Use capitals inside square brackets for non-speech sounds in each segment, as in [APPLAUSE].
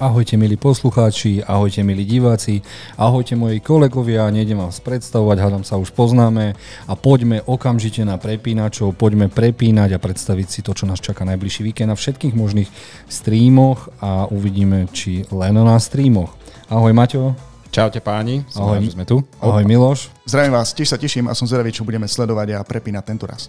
Ahojte milí poslucháči, ahojte milí diváci, ahojte moji kolegovia, nejdem vás predstavovať, hádam sa už poznáme a poďme okamžite na prepínačov, poďme prepínať a predstaviť si to, čo nás čaká najbližší víkend na všetkých možných streamoch a uvidíme, či len na streamoch. Ahoj Maťo. Čaute páni, som ahoj, rád, že sme tu. Ahoj Miloš. Zdravím vás, tiež sa teším a som zvedavý, čo budeme sledovať a prepínať tento raz.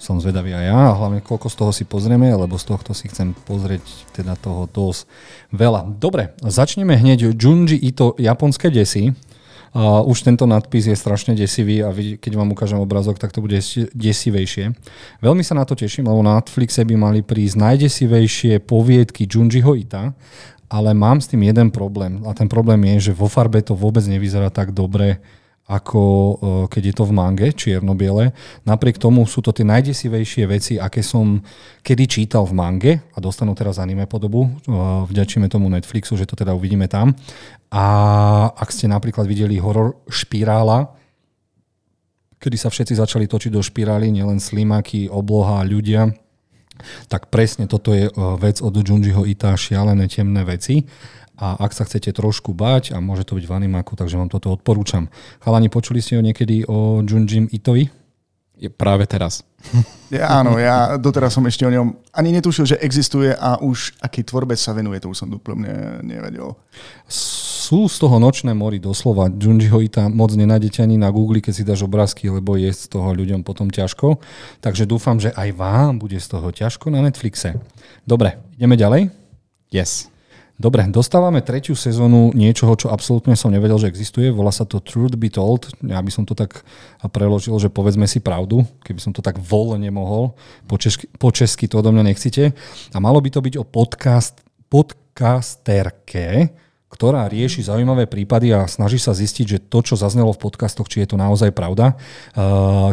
Som zvedavý aj ja a hlavne koľko z toho si pozrieme, lebo z tohto si chcem pozrieť teda toho dosť veľa. Dobre, začneme hneď Junji Ito japonské desy. Uh, už tento nadpis je strašne desivý a keď vám ukážem obrazok, tak to bude desivejšie. Veľmi sa na to teším, lebo na Netflixe by mali prísť najdesivejšie poviedky Junjiho Ita, ale mám s tým jeden problém. A ten problém je, že vo farbe to vôbec nevyzerá tak dobre, ako e, keď je to v mange, čierno-biele. Napriek tomu sú to tie najdesivejšie veci, aké som kedy čítal v mange a dostanú teraz anime podobu. E, vďačíme tomu Netflixu, že to teda uvidíme tam. A ak ste napríklad videli horor Špirála, kedy sa všetci začali točiť do špirály, nielen slimaky, obloha, ľudia, tak presne toto je e, vec od Junjiho Ita, šialené temné veci a ak sa chcete trošku bať, a môže to byť v animáku, takže vám toto odporúčam. Chalani, počuli ste ho niekedy o Junjim Itovi? Je práve teraz. Ja, áno, ja doteraz som ešte o ňom ani netušil, že existuje a už aký tvorbe sa venuje, to už som úplne nevedel. Sú z toho nočné mori doslova. Junjiho Ita moc nenájdete ani na Google, keď si dáš obrázky, lebo je z toho ľuďom potom ťažko. Takže dúfam, že aj vám bude z toho ťažko na Netflixe. Dobre, ideme ďalej? Yes. Dobre, dostávame tretiu sezónu niečoho, čo absolútne som nevedel, že existuje. Volá sa to Truth Be Told. Ja by som to tak preložil, že povedzme si pravdu, keby som to tak voľne mohol. Po česky, po česky to odo mňa nechcete. A malo by to byť o podcast, podcasterke, ktorá rieši zaujímavé prípady a snaží sa zistiť, že to, čo zaznelo v podcastoch, či je to naozaj pravda.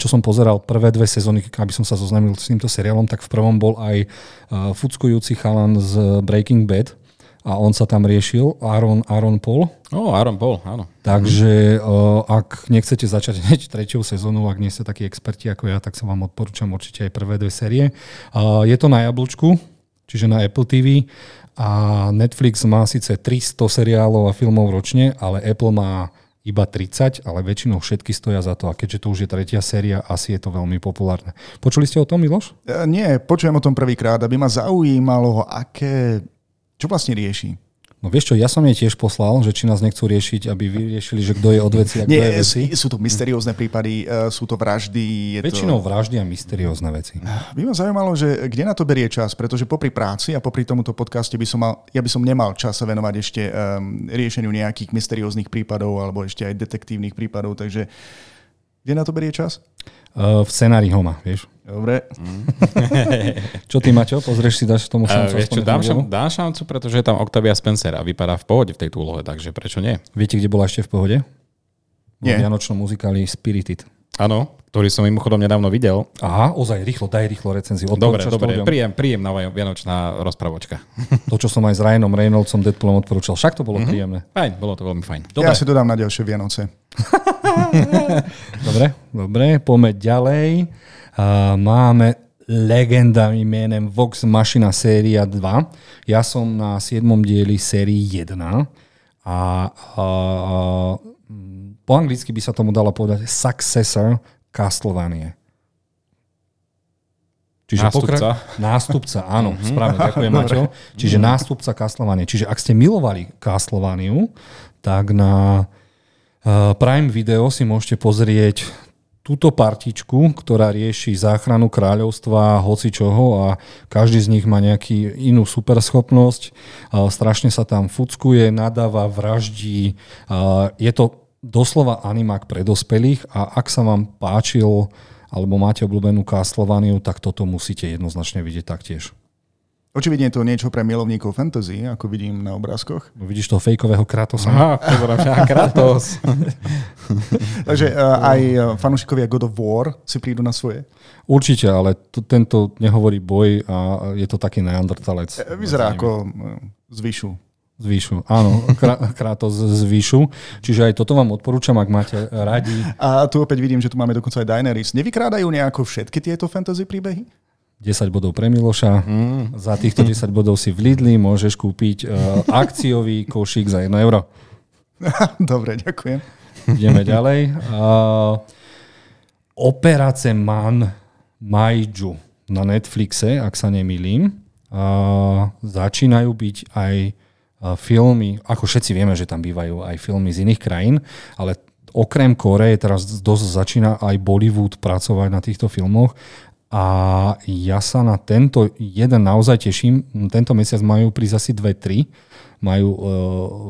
Čo som pozeral prvé dve sezóny, aby som sa zoznamil s týmto seriálom, tak v prvom bol aj fuckujúci chalan z Breaking Bad, a on sa tam riešil, Aaron, Aaron Paul. O, oh, Aaron Paul, áno. Takže uh, ak nechcete začať hneď tretiu sezónu, ak nie ste takí experti ako ja, tak sa vám odporúčam určite aj prvé dve série. Uh, je to na jablčku, čiže na Apple TV a Netflix má síce 300 seriálov a filmov ročne, ale Apple má iba 30, ale väčšinou všetky stoja za to a keďže to už je tretia séria, asi je to veľmi populárne. Počuli ste o tom, Miloš? Uh, nie, počujem o tom prvýkrát, aby ma zaujímalo, aké čo vlastne rieši? No vieš čo, ja som jej tiež poslal, že či nás nechcú riešiť, aby vyriešili, že kto je od veci a kto Nie, je veci. sú to mysteriózne prípady, e, sú to vraždy. Je Väčšinou to... vraždy a mysteriózne veci. By ma zaujímalo, že kde na to berie čas, pretože popri práci a popri tomuto podcaste by som mal, ja by som nemal čas sa venovať ešte um, riešeniu nejakých mysterióznych prípadov alebo ešte aj detektívnych prípadov, takže kde na to berie čas? Uh, v scenári ho má, vieš. Dobre. Mm. [LAUGHS] čo ty, Maťo? Pozrieš si, dáš tomu šancu? Uh, vieš čo, dám, šan, dám šancu, pretože je tam Octavia Spencer a vypadá v pohode v tejto úlohe, takže prečo nie? Viete, kde bola ešte v pohode? Nie. V Vianočnom muzikáli Spirited. Áno, ktorý som mimochodom nedávno videl. Aha, ozaj, rýchlo, daj rýchlo recenziu. Dobre, dobre, príjem, príjemná vianočná rozpravočka. To, čo som aj s Ryanom Reynoldsom Deadpoolom odporúčal, však to bolo mm-hmm. príjemné. Fajn, bolo to veľmi fajn. Dobre. Ja si dodám na ďalšie Vianoce. [LAUGHS] [LAUGHS] dobre, dobre, poďme ďalej. Uh, máme legendami menem Vox Machina séria 2. Ja som na 7. dieli sérii 1 a, a, a po anglicky by sa tomu dalo povedať successor Castlevania. Čiže nástupca. Pokra- nástupca, áno, mm-hmm. správne, ďakujem [LAUGHS] Maťo. Čiže nástupca Castlevania. Čiže ak ste milovali Castlevaniu, tak na Prime Video si môžete pozrieť túto partičku, ktorá rieši záchranu kráľovstva, hoci čoho a každý z nich má nejaký inú superschopnosť. Uh, strašne sa tam fuckuje, nadáva, vraždí. Uh, je to doslova animák pre dospelých a ak sa vám páčil alebo máte obľúbenú Castlevaniu, tak toto musíte jednoznačne vidieť taktiež. Očividne je to niečo pre milovníkov fantasy, ako vidím na obrázkoch. No, vidíš toho fejkového Kratosa? Aha, Kratos. [LAUGHS] Takže uh, aj e, fanúšikovia God of War si prídu na svoje? Určite, ale to, tento nehovorí boj a je to taký neandertalec. E, vyzerá ako zvyšu. Zvýšu, áno, Kratos z Výšu. Čiže aj toto vám odporúčam, ak máte radi. A tu opäť vidím, že tu máme dokonca aj Daenerys. Nevykrádajú nejako všetky tieto fantasy príbehy? 10 bodov pre Miloša. Mm. Za týchto 10 bodov si v Lidli môžeš kúpiť uh, akciový košík za 1 euro. [LAUGHS] Dobre, ďakujem. Ideme ďalej. Uh, Operace Man Maiju na Netflixe, ak sa nemýlim. Uh, začínajú byť aj uh, filmy, ako všetci vieme, že tam bývajú aj filmy z iných krajín, ale okrem Koreje teraz dosť začína aj Bollywood pracovať na týchto filmoch a ja sa na tento jeden naozaj teším. Tento mesiac majú prísť asi dve, tri. Majú uh,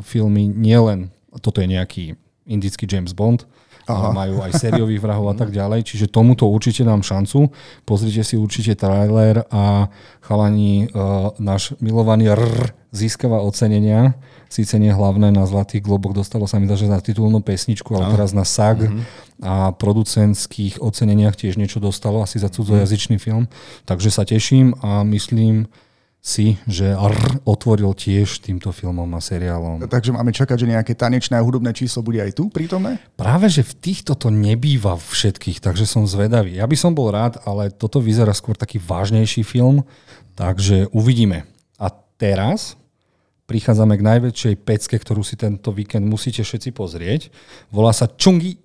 filmy nielen, toto je nejaký indický James Bond, Aha. majú aj [LAUGHS] sériových vrahov a tak ďalej, čiže tomuto určite dám šancu. Pozrite si určite trailer a chalani, uh, náš milovaný R získava ocenenia, síce nie hlavné na Zlatých globoch, dostalo sa mi že na titulnú pesničku, ale teraz na SAG mm-hmm. a producentských oceneniach tiež niečo dostalo, asi za cudzojazyčný film. Takže sa teším a myslím, si, že R otvoril tiež týmto filmom a seriálom. Takže máme čakať, že nejaké tanečné a hudobné číslo bude aj tu prítomné? Práve, že v týchto to nebýva všetkých, takže som zvedavý. Ja by som bol rád, ale toto vyzerá skôr taký vážnejší film, takže uvidíme. A teraz prichádzame k najväčšej pecke, ktorú si tento víkend musíte všetci pozrieť. Volá sa Chungi.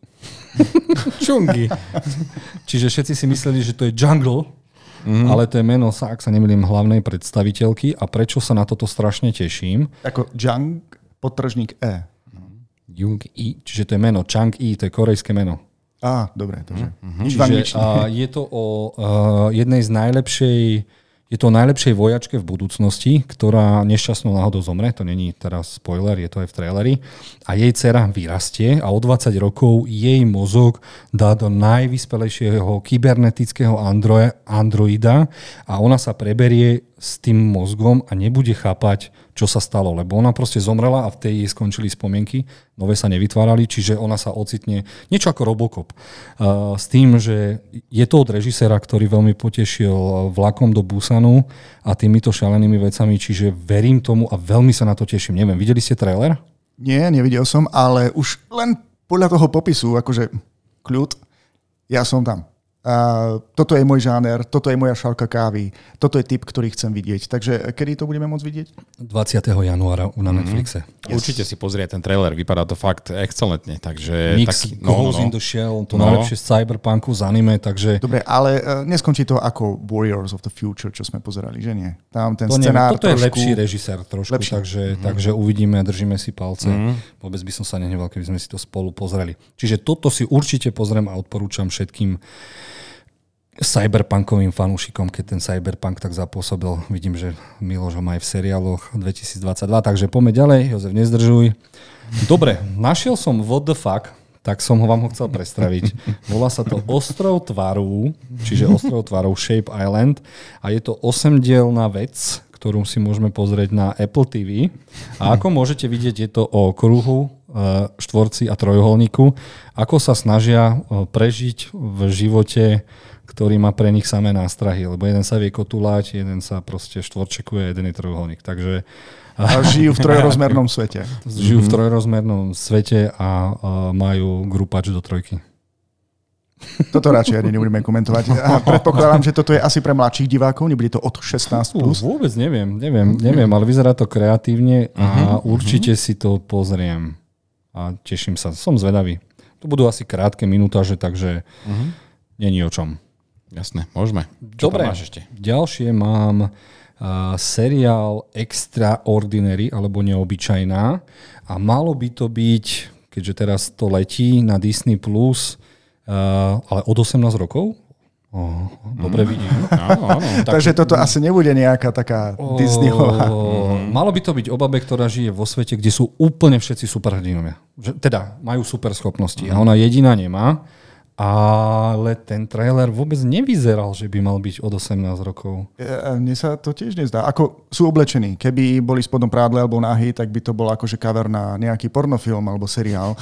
Chungi. [LAUGHS] Čiže všetci si mysleli, že to je Jungle, mm. ale to je meno sa, ak sa nemýlim, hlavnej predstaviteľky a prečo sa na toto strašne teším. Ako Jung, potržník E. Jung I, čiže to je meno Chang I, to je korejské meno. Á, dobre, takže mm-hmm. čiže, a je to o uh, jednej z najlepšej je to najlepšej vojačke v budúcnosti, ktorá nešťastnou náhodou zomre, to není teraz spoiler, je to aj v traileri, a jej dcera vyrastie a o 20 rokov jej mozog dá do najvyspelejšieho kybernetického androida a ona sa preberie s tým mozgom a nebude chápať, čo sa stalo, lebo ona proste zomrela a v tej jej skončili spomienky, nové sa nevytvárali, čiže ona sa ocitne niečo ako Robocop. Uh, s tým, že je to od režisera, ktorý veľmi potešil vlakom do Busanu a týmito šalenými vecami, čiže verím tomu a veľmi sa na to teším. Neviem, videli ste trailer? Nie, nevidel som, ale už len podľa toho popisu, akože kľud, ja som tam. Uh, toto je môj žáner, toto je moja šálka kávy, toto je typ, ktorý chcem vidieť. Takže kedy to budeme môcť vidieť? 20. januára na mhm. Netflixe. Mm-hmm. Yes. Určite si pozrieť ten trailer, vypadá to fakt excelentne. Takže Mix taký, no, no, no. in the Shell, to no. najlepšie z cyberpunku, z anime, takže... Dobre, ale uh, neskončí to ako Warriors of the Future, čo sme pozerali, že nie? Tam ten to scenár neviem, Toto trošku... je lepší režisér trošku, lepší. takže, mm-hmm. takže uvidíme, držíme si palce. Mm-hmm. Vôbec by som sa nehneval, keby sme si to spolu pozreli. Čiže toto si určite pozriem a odporúčam všetkým cyberpunkovým fanúšikom, keď ten cyberpunk tak zapôsobil. Vidím, že Miloš ho má aj v seriáloch 2022, takže poďme ďalej, Jozef, nezdržuj. Dobre, našiel som What the fuck, tak som ho vám ho chcel predstaviť. [LAUGHS] Volá sa to Ostrov tvaru, čiže Ostrov tvaru Shape Island a je to osemdielná vec, ktorú si môžeme pozrieť na Apple TV. A ako môžete vidieť, je to o kruhu, e, štvorci a trojuholníku, ako sa snažia e, prežiť v živote ktorý má pre nich samé nástrahy, lebo jeden sa vie kotulať, jeden sa proste štvorčekuje, jeden je trojuholník. Takže a žijú v trojrozmernom svete. Žijú v trojrozmernom svete a, a majú grupač do trojky. Toto radšej ani nebudeme komentovať. A predpokladám, že toto je asi pre mladších divákov, nebude to od 16+. Plus. Vôbec neviem, neviem, neviem, ale vyzerá to kreatívne a uh-huh, určite uh-huh. si to pozriem. A teším sa, som zvedavý. To budú asi krátke minútaže, takže uh-huh. není o čom. Jasné, môžeme. Čo Dobre, máš ešte? ďalšie mám uh, seriál Extraordinary, alebo Neobyčajná. A malo by to byť, keďže teraz to letí na Disney+, Plus, uh, ale od 18 rokov? Oh, dobre mm. vidím. [LAUGHS] Áno, áno. [LAUGHS] Tak, Takže toto asi nebude nejaká taká oh, Disneyová. [LAUGHS] Malo by to byť o babe, ktorá žije vo svete, kde sú úplne všetci superhrdinovia. Teda majú super schopnosti mm. a ona jediná nemá ale ten trailer vôbec nevyzeral, že by mal byť od 18 rokov. Mne sa to tiež nezdá. Ako sú oblečení. Keby boli spodom prádle alebo nahy, tak by to bol akože cover na nejaký pornofilm alebo seriál.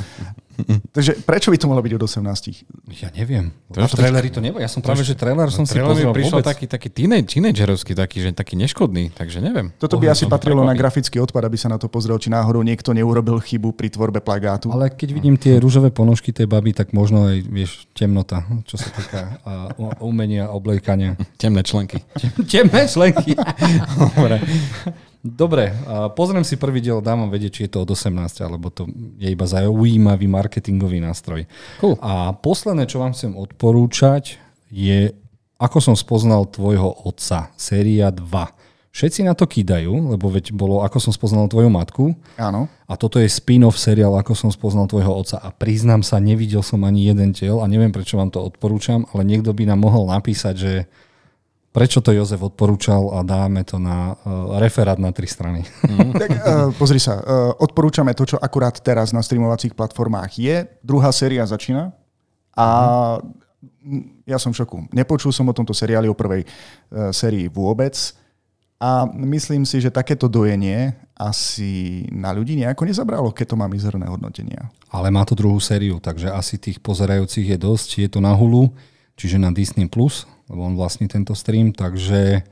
Takže prečo by to malo byť od 18? Ja neviem. To A je v traileri to nebolo. Ja som práve, že trailer som si Trailer mi pozrel prišiel vôbec. taký, taký teenage, teenagerovský, taký, že taký neškodný, takže neviem. Toto by Pohľad asi som patrilo na grafický odpad, aby sa na to pozrel, či náhodou niekto neurobil chybu pri tvorbe plagátu. Ale keď vidím tie rúžové ponožky tej baby, tak možno aj, vieš, temnota, čo sa týka a, u- umenia, obliekania. Temné členky. [LAUGHS] Temné členky. [LAUGHS] Dobre. Dobre, pozriem si prvý diel, dám vám vedieť, či je to od 18, alebo to je iba zaujímavý marketingový nástroj. Cool. A posledné, čo vám chcem odporúčať, je Ako som spoznal tvojho otca, séria 2. Všetci na to kýdajú, lebo veď bolo Ako som spoznal tvoju matku. Áno. A toto je spin-off seriál Ako som spoznal tvojho otca. A priznám sa, nevidel som ani jeden diel a neviem, prečo vám to odporúčam, ale niekto by nám mohol napísať, že prečo to Jozef odporúčal a dáme to na uh, referát na tri strany. Tak uh, pozri sa, uh, odporúčame to, čo akurát teraz na streamovacích platformách je. Druhá séria začína a mm, ja som v šoku. Nepočul som o tomto seriáli o prvej uh, sérii vôbec a myslím si, že takéto dojenie asi na ľudí nejako nezabralo, keď to má mizerné hodnotenia. Ale má to druhú sériu, takže asi tých pozerajúcich je dosť. Je to na Hulu, čiže na Disney+, Plus, lebo on vlastní tento stream, takže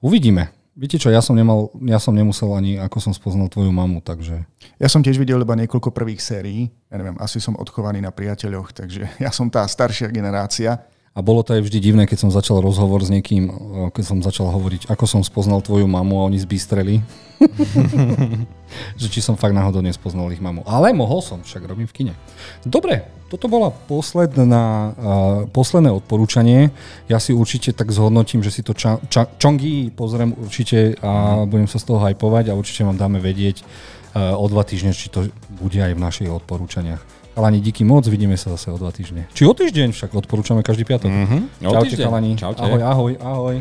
uvidíme. Viete čo, ja som, nemal, ja som nemusel ani, ako som spoznal tvoju mamu, takže Ja som tiež videl iba niekoľko prvých sérií. Ja neviem, asi som odchovaný na priateľoch, takže [LAUGHS] ja som tá staršia generácia. A bolo to aj vždy divné, keď som začal rozhovor s niekým, o, keď som začal hovoriť, ako som spoznal tvoju mamu a oni zbystreli. [LAUGHS] že či som fakt náhodou nespoznal ich mamu. Ale mohol som, však robím v kine. Dobre, toto bola posledná, uh, posledné odporúčanie. Ja si určite tak zhodnotím, že si to ča, ča, Chongi pozriem určite a budem sa z toho hypovať a určite vám dáme vedieť uh, o dva týždne, či to bude aj v našich odporúčaniach. Chalani, díky moc, vidíme sa zase o dva týždne. Či o týždeň však odporúčame každý piatok. Mhm. O Čaute chalani. Čaute. Ahoj, ahoj, ahoj.